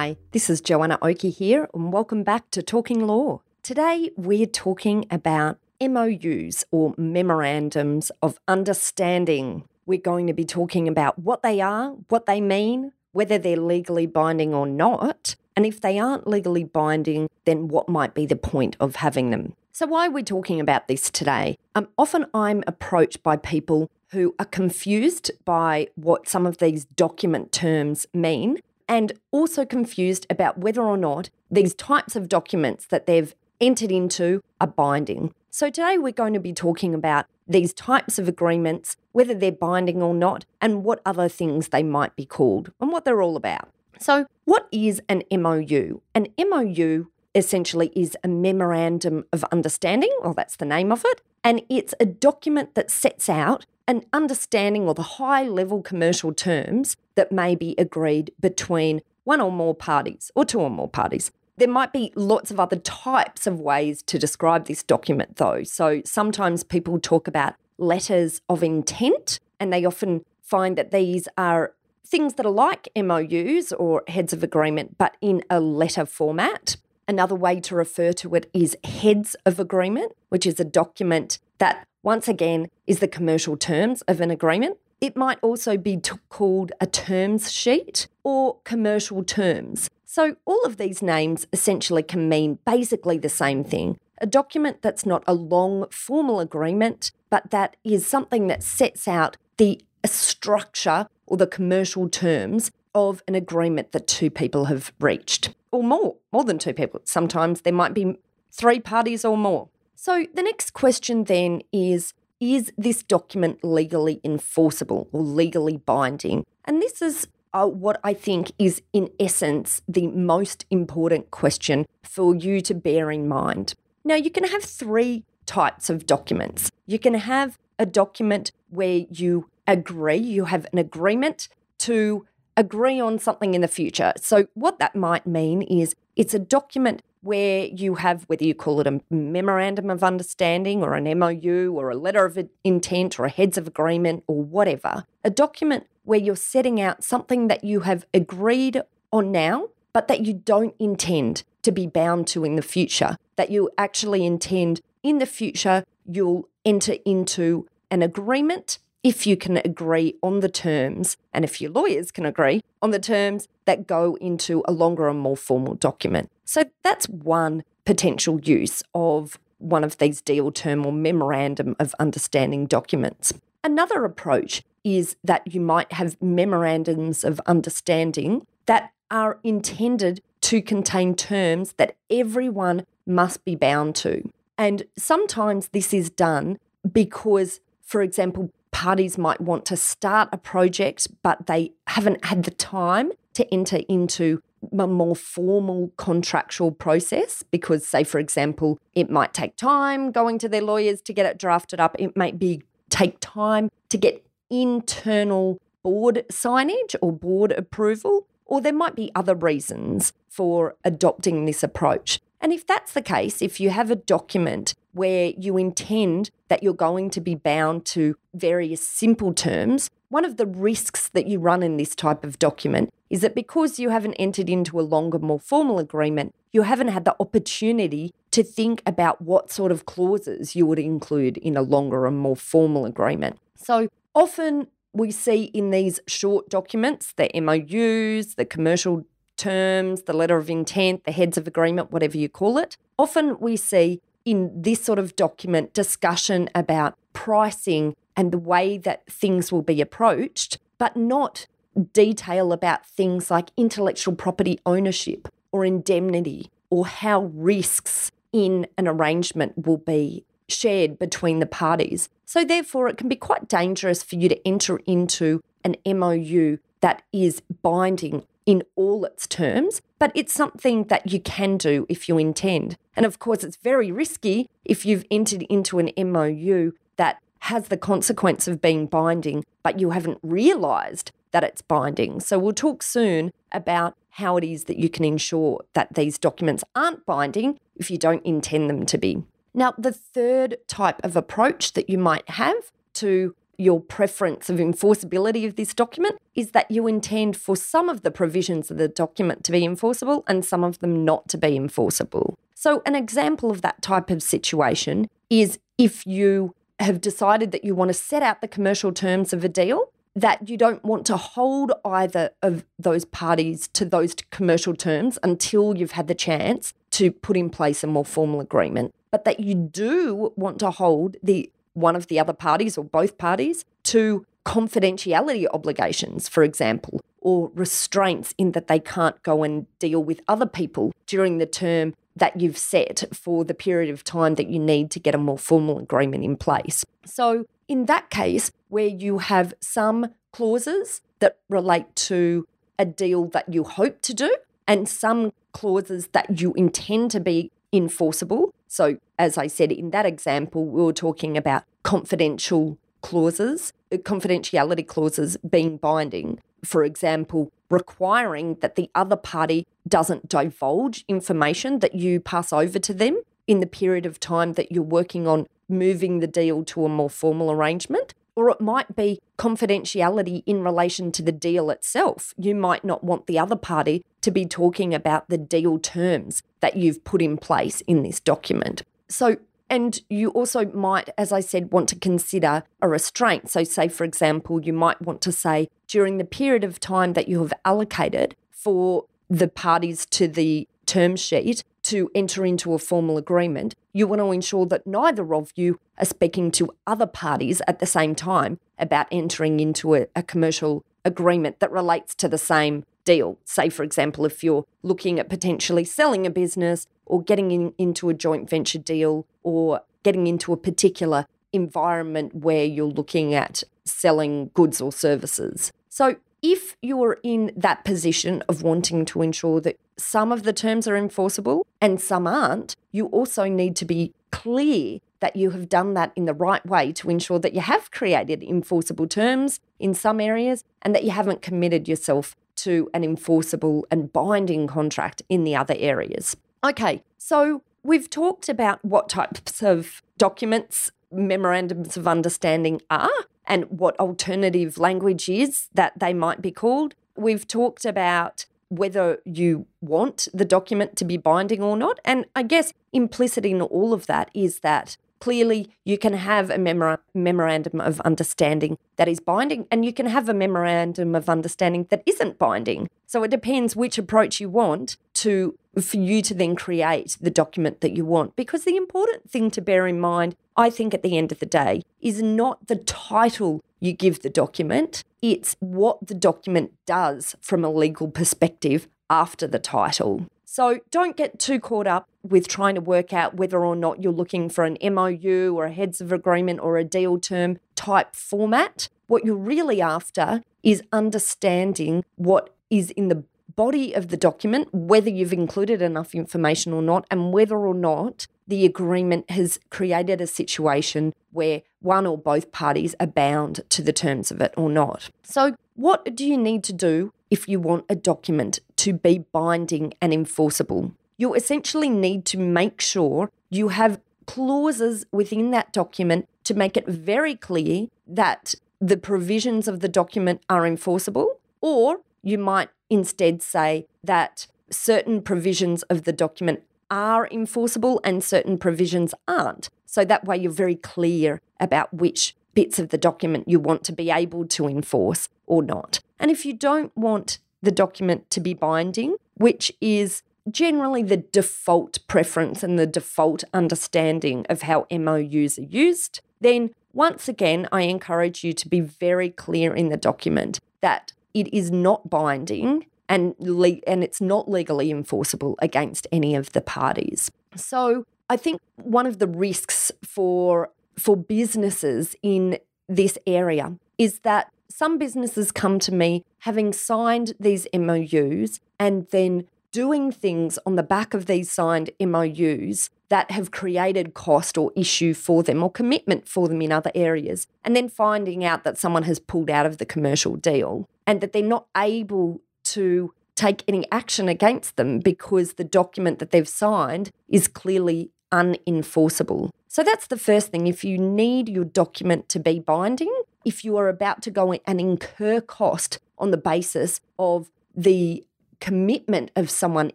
Hi, this is Joanna Oakey here, and welcome back to Talking Law. Today we're talking about MOUs or Memorandums of Understanding. We're going to be talking about what they are, what they mean, whether they're legally binding or not, and if they aren't legally binding, then what might be the point of having them. So, why are we talking about this today? Um, often I'm approached by people who are confused by what some of these document terms mean and also confused about whether or not these types of documents that they've entered into are binding. So, today we're going to be talking about these types of agreements, whether they're binding or not, and what other things they might be called and what they're all about. So, what is an MOU? An MOU essentially is a memorandum of understanding, well, that's the name of it, and it's a document that sets out an understanding or the high level commercial terms that may be agreed between one or more parties or two or more parties. There might be lots of other types of ways to describe this document, though. So sometimes people talk about letters of intent, and they often find that these are things that are like MOUs or heads of agreement, but in a letter format. Another way to refer to it is heads of agreement, which is a document that, once again, is the commercial terms of an agreement. It might also be t- called a terms sheet or commercial terms. So, all of these names essentially can mean basically the same thing a document that's not a long formal agreement, but that is something that sets out the structure or the commercial terms of an agreement that two people have reached, or more, more than two people. Sometimes there might be three parties or more. So, the next question then is is this document legally enforceable or legally binding? And this is uh, what I think is, in essence, the most important question for you to bear in mind. Now, you can have three types of documents. You can have a document where you agree, you have an agreement to agree on something in the future. So, what that might mean is it's a document where you have, whether you call it a memorandum of understanding or an MOU or a letter of intent or a heads of agreement or whatever, a document where you're setting out something that you have agreed on now, but that you don't intend to be bound to in the future, that you actually intend in the future you'll enter into an agreement if you can agree on the terms, and if your lawyers can agree on the terms that go into a longer and more formal document. So that's one potential use of one of these deal term or memorandum of understanding documents. Another approach is that you might have memorandums of understanding that are intended to contain terms that everyone must be bound to. And sometimes this is done because, for example, parties might want to start a project, but they haven't had the time to enter into a more formal contractual process because, say, for example, it might take time going to their lawyers to get it drafted up. It might be take time to get internal board signage or board approval, or there might be other reasons for adopting this approach. And if that's the case, if you have a document where you intend that you're going to be bound to various simple terms, one of the risks that you run in this type of document is that because you haven't entered into a longer, more formal agreement, you haven't had the opportunity to think about what sort of clauses you would include in a longer and more formal agreement. So often we see in these short documents, the MOUs, the commercial terms, the letter of intent, the heads of agreement, whatever you call it. Often we see in this sort of document discussion about pricing and the way that things will be approached, but not detail about things like intellectual property ownership or indemnity or how risks in an arrangement will be shared between the parties. So, therefore, it can be quite dangerous for you to enter into an MOU that is binding in all its terms, but it's something that you can do if you intend. And of course, it's very risky if you've entered into an MOU that has the consequence of being binding, but you haven't realised that it's binding. So we'll talk soon about how it is that you can ensure that these documents aren't binding if you don't intend them to be. Now, the third type of approach that you might have to your preference of enforceability of this document is that you intend for some of the provisions of the document to be enforceable and some of them not to be enforceable. So, an example of that type of situation is if you have decided that you want to set out the commercial terms of a deal, that you don't want to hold either of those parties to those commercial terms until you've had the chance to put in place a more formal agreement, but that you do want to hold the one of the other parties or both parties to confidentiality obligations, for example, or restraints in that they can't go and deal with other people during the term that you've set for the period of time that you need to get a more formal agreement in place. So, in that case, where you have some clauses that relate to a deal that you hope to do and some clauses that you intend to be enforceable. So, as I said in that example, we were talking about confidential clauses, uh, confidentiality clauses being binding. For example, requiring that the other party doesn't divulge information that you pass over to them in the period of time that you're working on moving the deal to a more formal arrangement. Or it might be confidentiality in relation to the deal itself. You might not want the other party to be talking about the deal terms that you've put in place in this document. So, and you also might, as I said, want to consider a restraint. So, say, for example, you might want to say during the period of time that you have allocated for the parties to the term sheet to enter into a formal agreement, you want to ensure that neither of you are speaking to other parties at the same time about entering into a, a commercial agreement that relates to the same deal. Say, for example, if you're looking at potentially selling a business or getting in, into a joint venture deal or getting into a particular environment where you're looking at selling goods or services. So, if you're in that position of wanting to ensure that some of the terms are enforceable and some aren't, you also need to be clear that you have done that in the right way to ensure that you have created enforceable terms in some areas and that you haven't committed yourself to an enforceable and binding contract in the other areas. Okay, so we've talked about what types of documents memorandums of understanding are and what alternative language is that they might be called. We've talked about whether you want the document to be binding or not. And I guess implicit in all of that is that clearly you can have a memor- memorandum of understanding that is binding and you can have a memorandum of understanding that isn't binding. So it depends which approach you want to for you to then create the document that you want because the important thing to bear in mind I think at the end of the day is not the title you give the document, it's what the document does from a legal perspective after the title. So don't get too caught up with trying to work out whether or not you're looking for an MOU or a heads of agreement or a deal term type format. What you're really after is understanding what is in the body of the document, whether you've included enough information or not, and whether or not the agreement has created a situation where one or both parties are bound to the terms of it or not. So, what do you need to do if you want a document to be binding and enforceable? You essentially need to make sure you have clauses within that document to make it very clear that the provisions of the document are enforceable, or you might instead say that certain provisions of the document are enforceable and certain provisions aren't. So that way you're very clear about which bits of the document you want to be able to enforce or not. And if you don't want the document to be binding, which is generally the default preference and the default understanding of how MOUs are used, then once again, I encourage you to be very clear in the document that it is not binding mm. and le- and it's not legally enforceable against any of the parties. So I think one of the risks for for businesses in this area is that some businesses come to me having signed these MOUs and then doing things on the back of these signed MOUs that have created cost or issue for them or commitment for them in other areas, and then finding out that someone has pulled out of the commercial deal and that they're not able to take any action against them because the document that they've signed is clearly unenforceable. So that's the first thing. If you need your document to be binding, if you are about to go and incur cost on the basis of the commitment of someone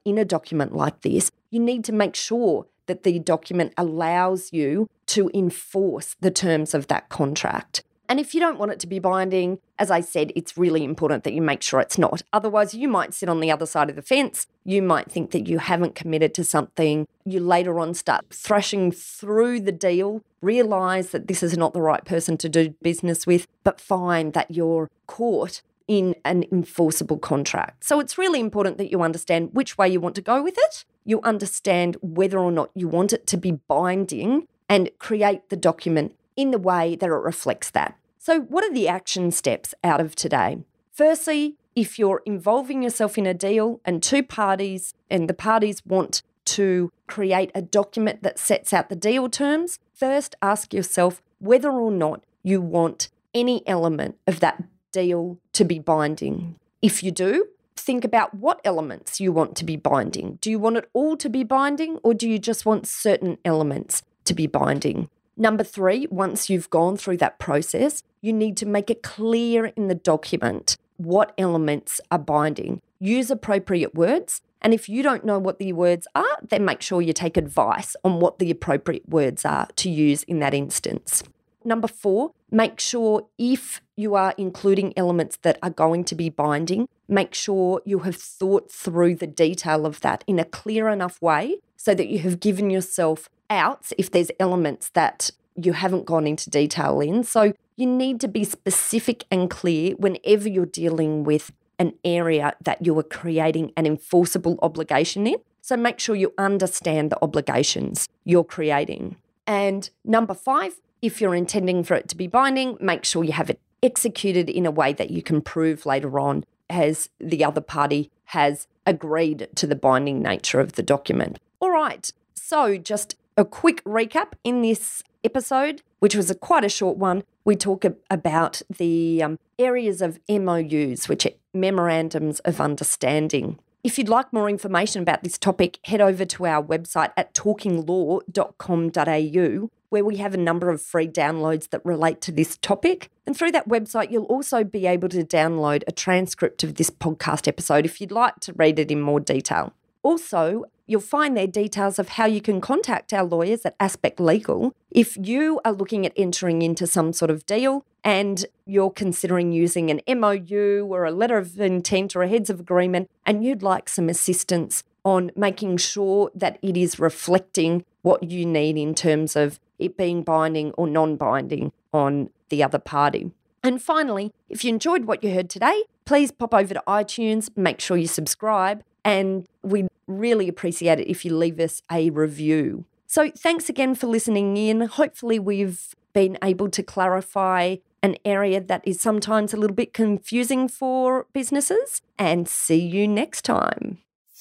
in a document like this, you need to make sure that the document allows you to enforce the terms of that contract. And if you don't want it to be binding, as I said, it's really important that you make sure it's not. Otherwise, you might sit on the other side of the fence. You might think that you haven't committed to something. You later on start thrashing through the deal, realize that this is not the right person to do business with, but find that you're caught in an enforceable contract. So it's really important that you understand which way you want to go with it. You understand whether or not you want it to be binding and create the document in the way that it reflects that. So, what are the action steps out of today? Firstly, if you're involving yourself in a deal and two parties and the parties want to create a document that sets out the deal terms, first ask yourself whether or not you want any element of that deal to be binding. If you do, think about what elements you want to be binding. Do you want it all to be binding or do you just want certain elements to be binding? Number three, once you've gone through that process, you need to make it clear in the document what elements are binding. Use appropriate words. And if you don't know what the words are, then make sure you take advice on what the appropriate words are to use in that instance. Number four, make sure if you are including elements that are going to be binding, make sure you have thought through the detail of that in a clear enough way so that you have given yourself outs if there's elements that you haven't gone into detail in. So you need to be specific and clear whenever you're dealing with an area that you are creating an enforceable obligation in. So make sure you understand the obligations you're creating. And number five, if you're intending for it to be binding, make sure you have it executed in a way that you can prove later on as the other party has agreed to the binding nature of the document. All right, so just a quick recap in this episode, which was a quite a short one. We talk about the um, areas of MOUs, which are memorandums of understanding. If you'd like more information about this topic, head over to our website at talkinglaw.com.au, where we have a number of free downloads that relate to this topic. And through that website, you'll also be able to download a transcript of this podcast episode if you'd like to read it in more detail. Also, you'll find there details of how you can contact our lawyers at Aspect Legal if you are looking at entering into some sort of deal and you're considering using an MOU or a letter of intent or a heads of agreement and you'd like some assistance on making sure that it is reflecting what you need in terms of it being binding or non binding on the other party. And finally, if you enjoyed what you heard today, please pop over to iTunes, make sure you subscribe, and we'd really appreciate it if you leave us a review. So, thanks again for listening in. Hopefully, we've been able to clarify an area that is sometimes a little bit confusing for businesses. And see you next time.